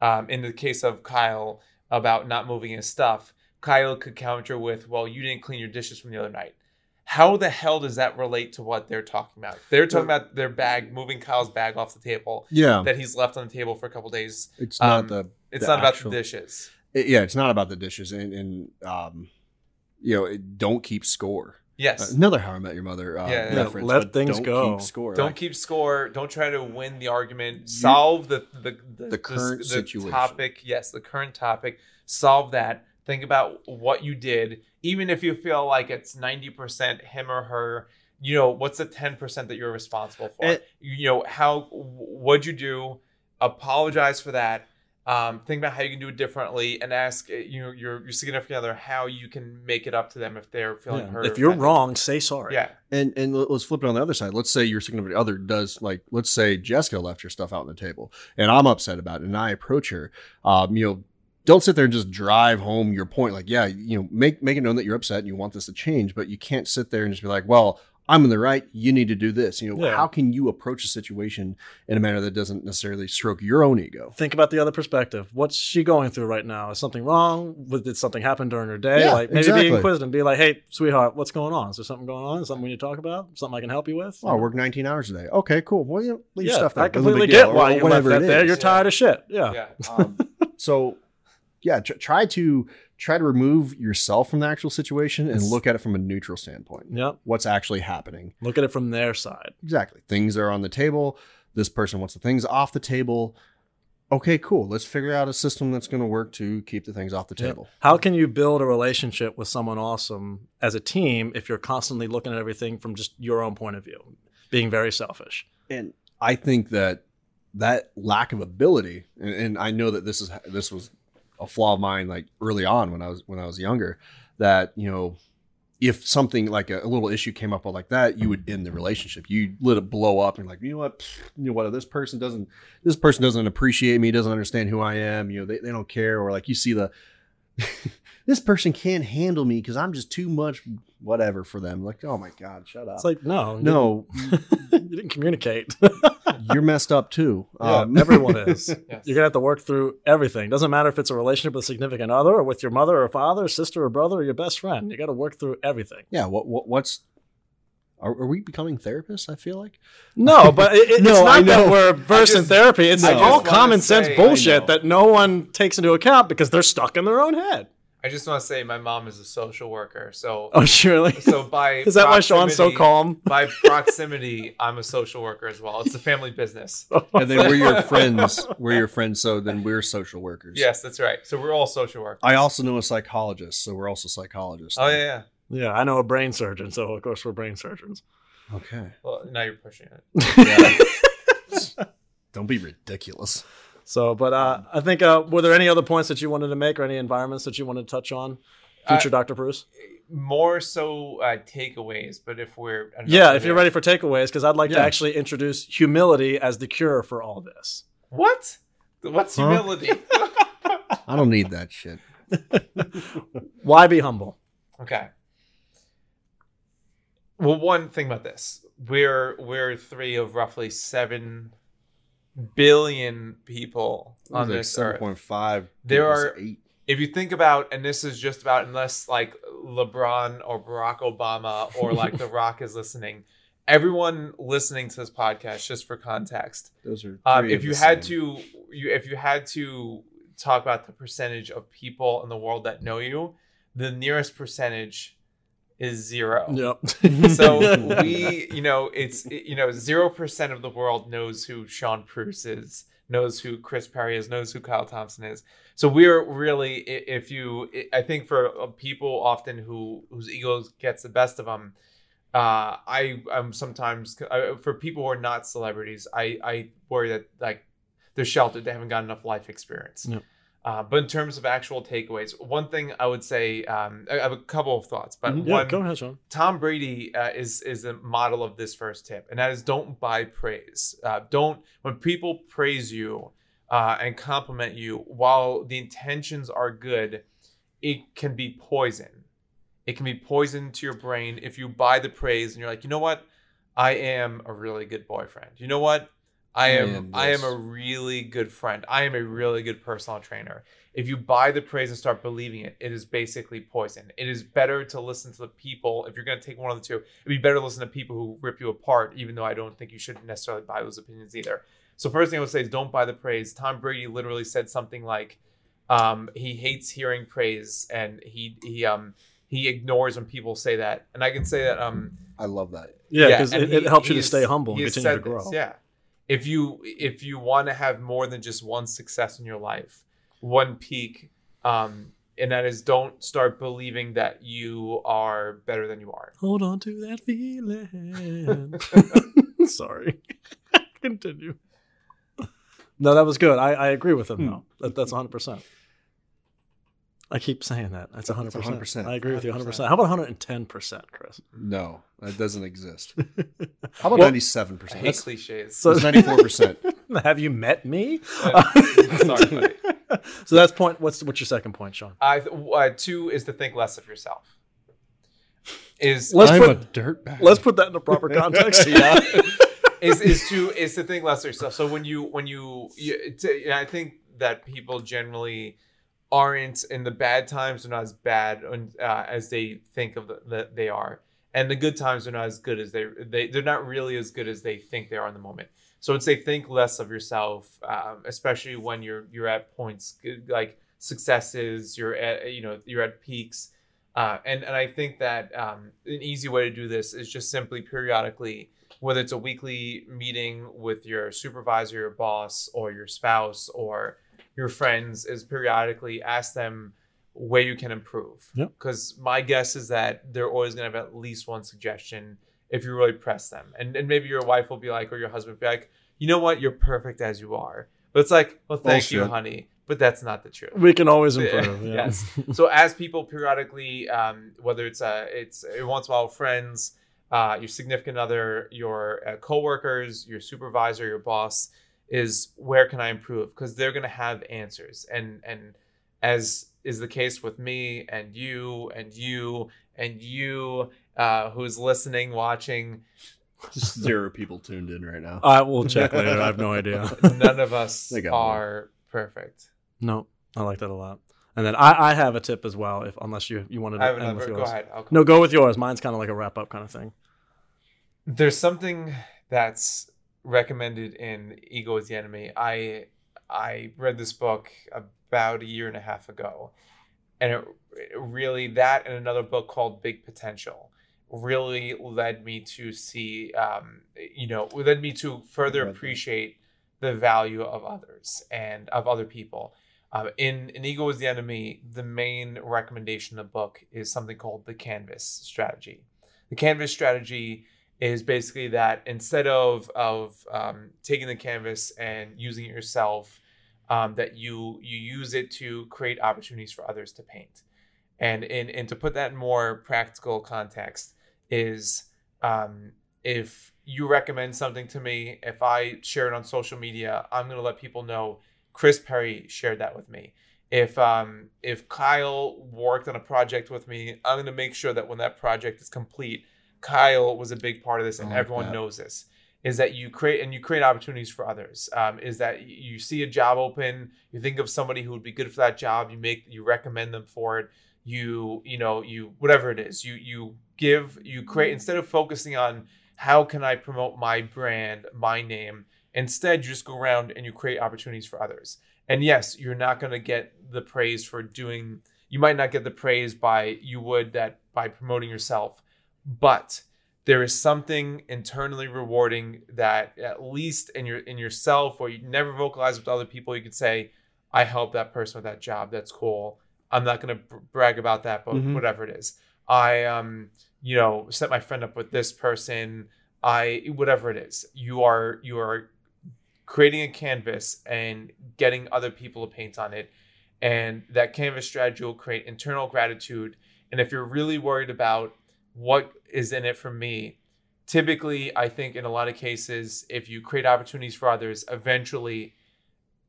um, in the case of Kyle about not moving his stuff, Kyle could counter with, "Well, you didn't clean your dishes from the other night." How the hell does that relate to what they're talking about? They're talking about their bag, moving Kyle's bag off the table Yeah. that he's left on the table for a couple days. It's not um, the. It's The not about the dishes. it- yeah, it's not about the dishes and, and um, you know, it, don't keep score. Yes. Another How I Met Your Mother uh, Yeah, yeah. reference. Let things don't go. Keep score. don't Like, keep score. Don't try to win the argument. Solve the the the, The current situation. topic. Yes, the current topic. Solve that. Think about what you did, even if you feel like it's ninety percent him or her. You know what's the ten percent that you're responsible for. And- you know how what'd you do? Apologize for that. Um, think about how you can do it differently, and ask uh, you know, your your significant other how you can make it up to them if they're feeling Yeah. hurt. If you're wrong, say sorry. yeah, And and let- let's flip it on the other side. Let's say your significant other does like let's say Jessica left your stuff out on the table, and I'm upset about it, and I approach her. Um, you know, don't sit there and just drive home your point. Like, yeah, you know, make make it known that you're upset and you want this to change, but you can't sit there and just be like, well. I'm in the right. You need to do this. You know, Yeah. how can you approach a situation in a manner that doesn't necessarily stroke your own ego? Think about the other perspective. What's she going through right now? Is something wrong? Did something happen during her day? Yeah, like maybe exactly. be inquisitive and be like, "Hey, sweetheart, what's going on? Is there something going on? Something we need to talk about? Something I can help you with?" Oh, I work 19 hours a day. Okay, cool. Well, you know, leave yeah, stuff there. I completely big deal. get why you left that it there. is. You're tired of shit. Yeah. yeah. um, so yeah tr- try to try to remove yourself from the actual situation and look at it from a neutral standpoint Yep. what's actually happening Look at it from their side. exactly things are on the table this person wants the things off the table okay cool let's figure out a system that's going to work to keep the things off the Yep. table How can you build a relationship with someone awesome as a team if you're constantly looking at everything from just your own point of view, being very selfish? and i think that that lack of ability and, and i know that this is this was a flaw of mine like early on when i was when i was younger that you know if something like a, a little issue came up like that you would end the relationship. You let it blow up and like you know what? Pfft, you know what? This person doesn't this person doesn't appreciate me doesn't understand who i am you know they, they don't care. Or like you see the this person can't handle me because i'm just too much whatever for them like oh my god shut up It's like, no, you no didn't- you didn't communicate. you're messed up too Yeah, Um, everyone is. Yes. You're gonna have to work through everything. Doesn't matter if it's a relationship with a significant other, or with your mother or father, sister or brother, or your best friend. You got to work through everything. yeah what, what what's are, are we becoming therapists i feel like No, but it, it- No, it's not that we're versed in therapy. It's I all common sense say- bullshit that no one takes into account because they're stuck in their own head. I just want to say my mom is a social worker, so Oh, surely. so by is that why Sean's so proximity- calm? By proximity, I'm a social worker as well. It's a family business. and then we're your friends we're your friends so then we're social workers Yes, that's right. So we're all social workers. i also know a psychologist so we're also psychologists Oh yeah, yeah. Yeah, I know a brain surgeon, so of course we're brain surgeons. okay Well, now you're pushing it. don't be ridiculous So, but uh, I think uh, were there any other points that you wanted to make, or any environments that you wanted to touch on? Future Dr. Preuss. More so uh, takeaways, but if we're I don't know Yeah, we're if you're ready for takeaways, because I'd like to actually introduce humility as the cure for all this. What? What's Huh? humility? i don't need that shit Why be humble? Okay. Well, one thing about this, we're we're three of roughly seven billion people on Like this earth. 7.5 There are- eight. If you think about, and this is just about, unless like LeBron or Barack Obama or like The Rock is listening, everyone listening to this podcast, just for context, Those are. um, if you had same. to, you if you had to talk about the percentage of people in the world that know you, the nearest percentage is zero. Yep. So we, you know, it's you know, zero percent of the world knows who Sean Preuss is, knows who Chris Perry is, knows who Kyle Thompson is. So we're really, if you, I think for uh, people often who whose ego gets the best of them, uh, I am sometimes uh, for people who are not celebrities, I I worry that like they're sheltered, they haven't got enough life experience. Yep. Uh, but in terms of actual takeaways, one thing I would say, um, I have a couple of thoughts, but Mhm. yeah, one, go ahead, Sean. Tom Brady uh, is is a model of this first tip, and that is don't buy praise. Uh, don't when people praise you uh, and compliment you, while the intentions are good, it can be poison. It can be poison to your brain if you buy the praise and you're like, you know what, I am a really good boyfriend. You know what, I am am I am a really good friend. I am a really good personal trainer. If you buy the praise and start believing it, it is basically poison. It is better to listen to the people. If you're going to take one of the two, it'd be better to listen to people who rip you apart, even though I don't think you should necessarily buy those opinions either. So, first thing I would say is don't buy the praise. Tom Brady literally said something like, um, he hates hearing praise and he, he, um, he ignores when people say that. And I can say that, um, I love that. Yeah, because and it, it helps you to stay humble and continue to grow. this, yeah. If you if you want to have more than just one success in your life, one peak, um, and that is don't start believing that you are better than you are. Hold on to that feeling. Sorry. Continue. No, that was good. I, I agree with him, Hmm. though. That, that's 100%. I keep saying that. That's 100%. That's 100%. I agree with you 100%. 100%. How about 110%, Chris? No, that doesn't exist. How about Well- ninety-seven I percent? hate cliches. So- ninety-four percent. Have you met me? Sorry, buddy. so that's point. What's what's your second point, Sean? I uh, two is to think less of yourself. Is Let's I'm put- a dirtbag. Let's put that in a proper context. yeah. is is to is to think less of yourself. So when you when you, you to, I think that people generally aren't in the bad times are not as bad uh, as they think of the, that they are, and the good times are not as good as they they they're not really as good as they think they are in the moment. So I'd say think less of yourself, um, especially when you're you're at points like successes, you're at you know you're at peaks. Uh, and and I think that um, an easy way to do this is just simply periodically whether it's a weekly meeting with your supervisor, your boss, or your spouse, or your friends, is periodically ask them where you can improve. Yep. Because my guess is that they're always going to have at least one suggestion if you really press them. And, and maybe your wife will be like, or your husband will be like, you know what, you're perfect as you are. But it's like, well, thank you, honey. But that's not the truth We can always improve. Yeah. Yes. so as people periodically um, whether it's uh it's every once in a while friends uh, your significant other your uh, coworkers your supervisor your boss is where can i improve because they're going to have answers and and as is the case with me and you and you and you uh, who's listening watching Just zero people tuned in right now. I will check later. I have no idea. none of us They got more. are perfect No, I like that a lot. And then I, I have a tip as well. If unless you you wanted to i have end with another yours. go ahead I'll No, go with yours. Mine's kind of like a wrap up kind of thing. there's something that's recommended in ego is the enemy i i read this book about a year and a half ago. And it, it really that and another book called big potential really led me to see um you know led me to further appreciate the value of others and of other people. Uh, in in ego is the enemy the main recommendation of the book is something called the canvas strategy. The canvas strategy is basically that instead of of um, taking the canvas and using it yourself, um, that you you use it to create opportunities for others to paint, and and and to put that in more practical context is um, if you recommend something to me, if I share it on social media, I'm gonna let people know Chris Perry shared that with me. If um if Kyle worked on a project with me, I'm gonna make sure that when that project is complete, Kyle was a big part of this, and like everyone that. knows this. Is that you create and you create opportunities for others? Um, is that you see a job open, you think of somebody who would be good for that job, you make you recommend them for it, you you know you whatever it is, you you give you create instead of focusing on How can I promote my brand, my name? Instead, you just go around and you create opportunities for others. And yes, you're not going to get the praise for doing. You might not get the praise by you would that by promoting yourself, but there is something internally rewarding that at least in your in yourself or you never vocalize with other people you could say i helped that person with that job. That's cool. I'm not going to br- brag about that but Mhm. whatever it is. I um you know set my friend up with this person. I whatever it is. You are you are creating a canvas and getting other people to paint on it. And that canvas strategy will create internal gratitude. And if you're really worried about what is in it for me typically i think in a lot of cases if you create opportunities for others eventually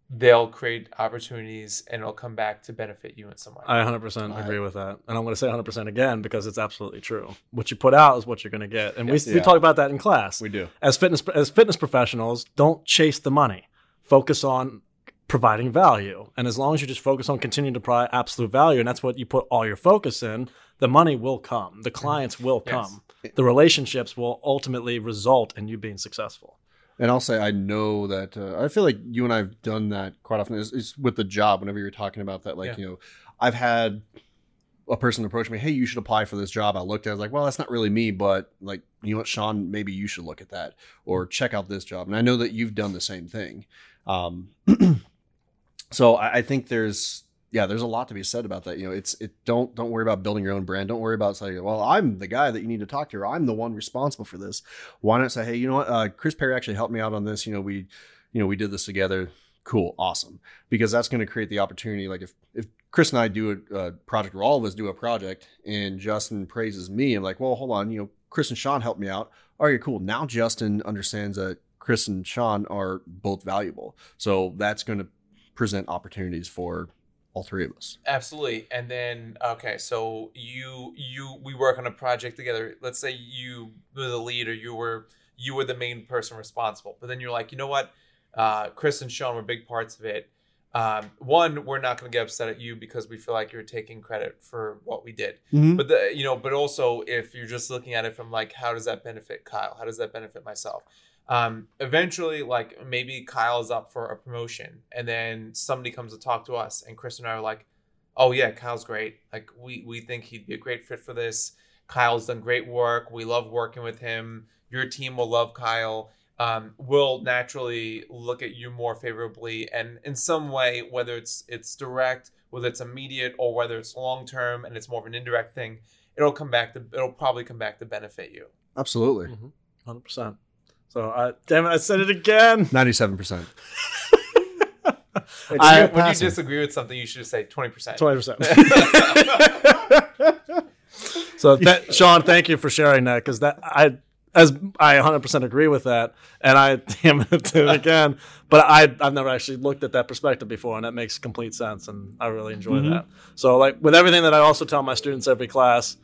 they'll create opportunities and it'll come back to benefit you in some way I 100% I- agree with that. And I'm going to say 100% again because it's absolutely true. What you put out is what you're going to get. And we, we Yeah. talk about that in class. We do. as fitness as fitness professionals, don't chase the money. Focus on providing value. And as long as you just focus on continuing to provide absolute value, and that's what you put all your focus in, the money will come. The clients will Yes. come. The relationships will ultimately result in you being successful. And I'll say I know that uh, I feel like you and I've done that quite often. Is, is with the job. Whenever you're talking about that, like Yeah. you know, I've had a person approach me, "Hey, you should apply for this job." I looked at, it, I was like, "Well, that's not really me," but like, you know what, Sean, maybe you should look at that or check out this job. And I know that you've done the same thing. Um, so I, I think there's yeah, there's a lot to be said about that. You know, it's it don't don't worry about building your own brand. Don't worry about saying, well, I'm the guy that you need to talk to, or I'm the one responsible for this. Why not say, hey, you know what, uh, Chris Perry actually helped me out on this. You know, we, you know, we did this together. Cool, awesome, because that's going to create the opportunity. Like if if Chris and I do a, a project, or all of us do a project, and Justin praises me, I'm like, well, hold on, you know, Chris and Sean helped me out. All right, cool. Now Justin understands that Chris and Sean are both valuable, so that's going to present opportunities for all three of us. absolutely. And then okay so you you we work on a project together. Let's say you were the lead or you were you were the main person responsible but then you're like you know what? Uh, chris and sean were big parts of it. Um, one we're not going to get upset at you because we feel like you're taking credit for what we did. But the you know but also if you're just looking at it from like how does that benefit kyle? How does that benefit myself um eventually like maybe kyle's up for a promotion and then somebody comes to talk to us and chris and i are like oh yeah kyle's great. Like we we think he'd be a great fit for this. Kyle's done great work. We love working with him. Your team will love kyle. Um, will naturally look at you more favorably and in some way whether it's it's direct whether it's immediate or whether it's long term and it's more of an indirect thing it'll come back to it'll probably come back to benefit you. Absolutely, Mhm. 100%. So, I, damn it, I said it again. ninety-seven percent. when, I- you, when you disagree with something you should just say 20% 20%. so, that, Sean, thank you for sharing that because that I as I 100% agree with that, and I damn it did it again. But I I've never actually looked at that perspective before, and that makes complete sense, and I really enjoy Mhm. that. So, like with everything that I also tell my students every class,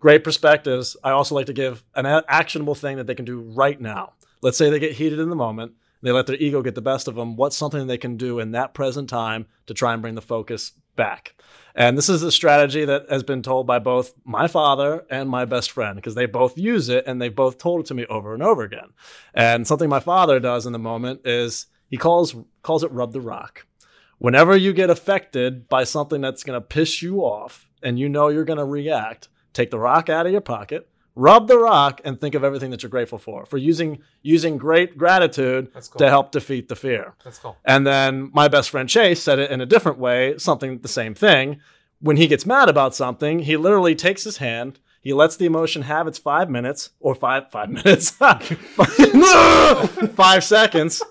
great perspectives. I also like to give an a- actionable thing that they can do right now. Let's say they get heated in the moment, they let their ego get the best of them. What's something they can do in that present time to try and bring the focus back? And this is a strategy that has been told by both my father and my best friend because they both use it and they've both told it to me over and over again. And something my father does in the moment is he calls calls it rub the rock. Whenever you get affected by something that's going to piss you off and you know you're going to react, take the rock out of your pocket, rub the rock and think of everything that you're grateful for. For using using great gratitude cool to help defeat the fear. that's cool And then my best friend Chase said it in a different way, something the same thing. When he gets mad about something, he literally takes his hand, he lets the emotion have its five minutes or five five minutes, five seconds.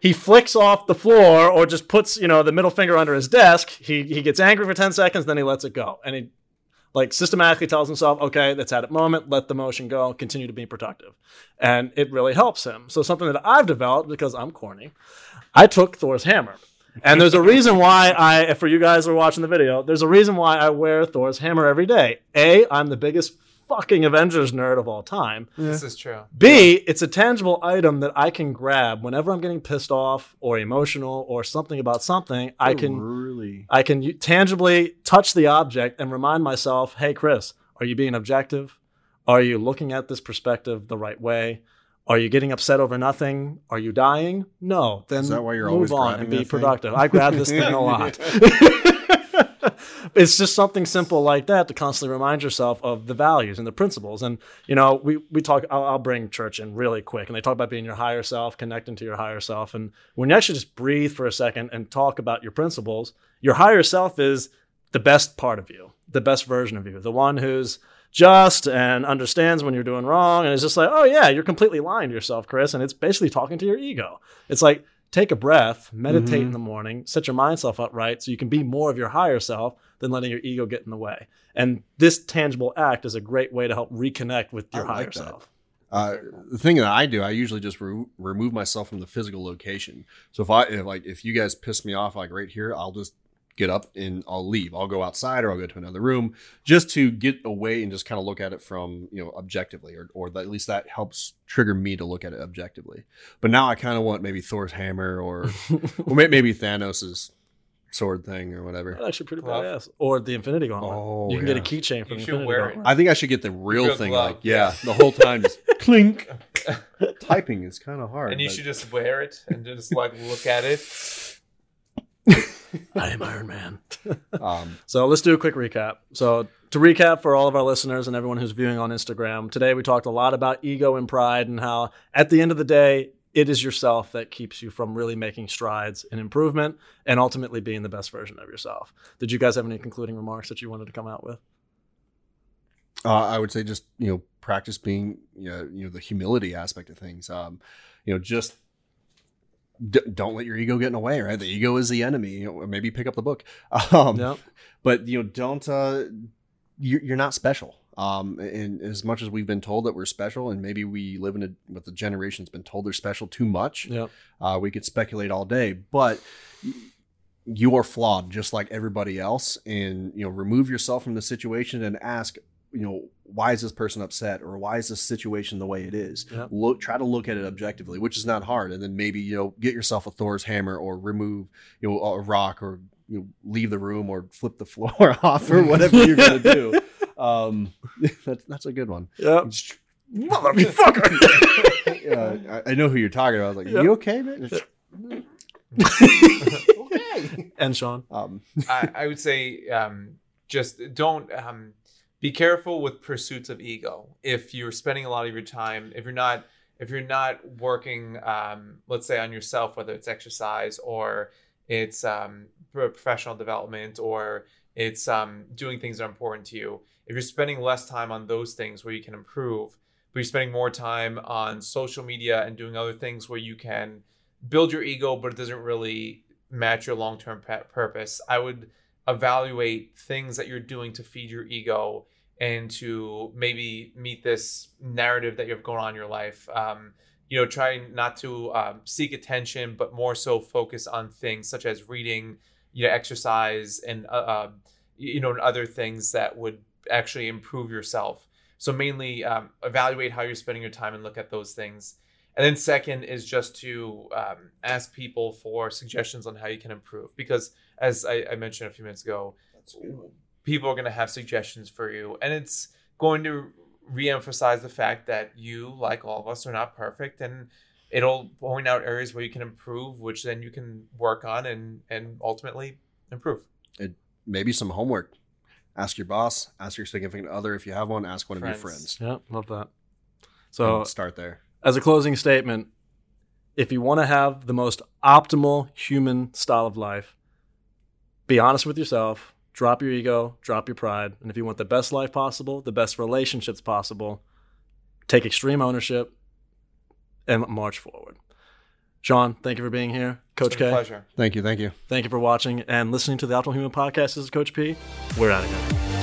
He flicks off the floor or just puts, you know, the middle finger under his desk. He he gets angry for 10 seconds, then he lets it go. And he like systematically tells himself, okay, that's at a moment, let the motion go, continue to be productive. And it really helps him. So something that I've developed because I'm corny, I took Thor's hammer. And there's a reason why I, for you guys who are watching the video, there's a reason why I wear Thor's hammer every day. A, I'm the biggest fucking Avengers nerd of all time. this is true B, it's a tangible item that I can grab whenever I'm getting pissed off or emotional or something about something. I can really. I can u- tangibly touch the object and remind myself, "Hey, Chris, are you being objective, Are you looking at this perspective the right way? Are you getting upset over nothing? Are you dying? No. Then Is that why you're move always on grabbing and be that thing? productive. I grab this thing a lot. it's just something simple like that to constantly remind yourself of the values and the principles. And you know, we we talk. I'll, I'll bring church in really quick, and they talk about being your higher self, connecting to your higher self. And when you actually just breathe for a second and talk about your principles, your higher self is the best part of you, the best version of you, the one who's just and understands when you're doing wrong, and is just like, oh yeah, you're completely lying to yourself, Chris. And it's basically talking to your ego. It's like take a breath, meditate Mhm. in the morning, set your mind self up right so you can be more of your higher self than letting your ego get in the way. And this tangible act is a great way to help reconnect with your higher that. self. Uh, the thing that I do, I usually just re- remove myself from the physical location. So if I if, like if you guys piss me off like right here, I'll just get up and I'll leave. I'll go outside or I'll go to another room just to get away and just kind of look at it from you know objectively, or or at least that helps trigger me to look at it objectively. But now I kind of want maybe Thor's hammer or or maybe Thanos's sword thing or whatever. That's actually pretty Glove. badass. Or the Infinity Gauntlet. Oh, you can get a keychain from You the Infinity wear it. Gauntlet. I think I should get the real Real thing. glove, like yeah, yeah. the whole time just clink. Typing is kind of hard. and you but- should just wear it and just like look at it. I am Iron Man. um, So let's do a quick recap. So to recap for all of our listeners and everyone who's viewing on Instagram, today we talked a lot about ego and pride and how at the end of the day, it is yourself that keeps you from really making strides in improvement and ultimately being the best version of yourself. Did you guys have any concluding remarks that you wanted to come out with? Uh, I would say just you know practice being you know, you know the humility aspect of things. Um, you know just d- don't let your ego get in the way. Right, the ego is the enemy. Or maybe pick up the book. Um, Yeah. but you know don't uh, you're, you're not special. Um, and as much as we've been told that we're special, and maybe we live in a with the generation's been told they're special too much. Yeah. Uh, we could speculate all day, but you are flawed just like everybody else. And you know, remove yourself from the situation and ask, you know, why is this person upset or why is this situation the way it is? Yep. Look, try to look at it objectively, which is not hard. And then maybe you know, get yourself a Thor's hammer or remove you know a rock or you know, leave the room or flip the floor off or whatever you're gonna do. Um, that's that's a good one. Yep. Just- Motherfucker. yeah, I, I know who you're talking about. I was like, Yeah. you okay, man? okay. and Sean. Um, I, I would say um, just don't um, be careful with pursuits of ego. If you're spending a lot of your time, if you're not, if you're not working, um, let's say on yourself, whether it's exercise or it's um, professional development or it's um, doing things that are important to you. If you're spending less time on those things where you can improve, but you're spending more time on social media and doing other things where you can build your ego, but it doesn't really match your long term purpose, I would evaluate things that you're doing to feed your ego and to maybe meet this narrative that you have going on in your life. Um, you know, try not to um, seek attention, but more so focus on things such as reading, you know, exercise, and uh, uh, you know, and other things that would actually improve yourself. So mainly um, evaluate how you're spending your time and look at those things. And then second is just to um, ask people for suggestions on how you can improve. Because as I, I mentioned a few minutes ago, people are going to have suggestions for you. And it's going to reemphasize the fact that you, like all of us, are not perfect. And it'll point out areas where you can improve, which then you can work on and, and ultimately improve. It, maybe some homework. Ask your boss. Ask your significant other if you have one. Ask one of your Friends. friends. Yeah, love that. So And start there. as a closing statement, if you want to have the most optimal human style of life, be honest with yourself, drop your ego, drop your pride, and if you want the best life possible, the best relationships possible, take extreme ownership and march forward. Sean, thank you for being here. Coach It's been a K, pleasure. Thank you. Thank you. thank you for watching and listening to the Optimal Human Podcast. This is Coach P. We're out of here.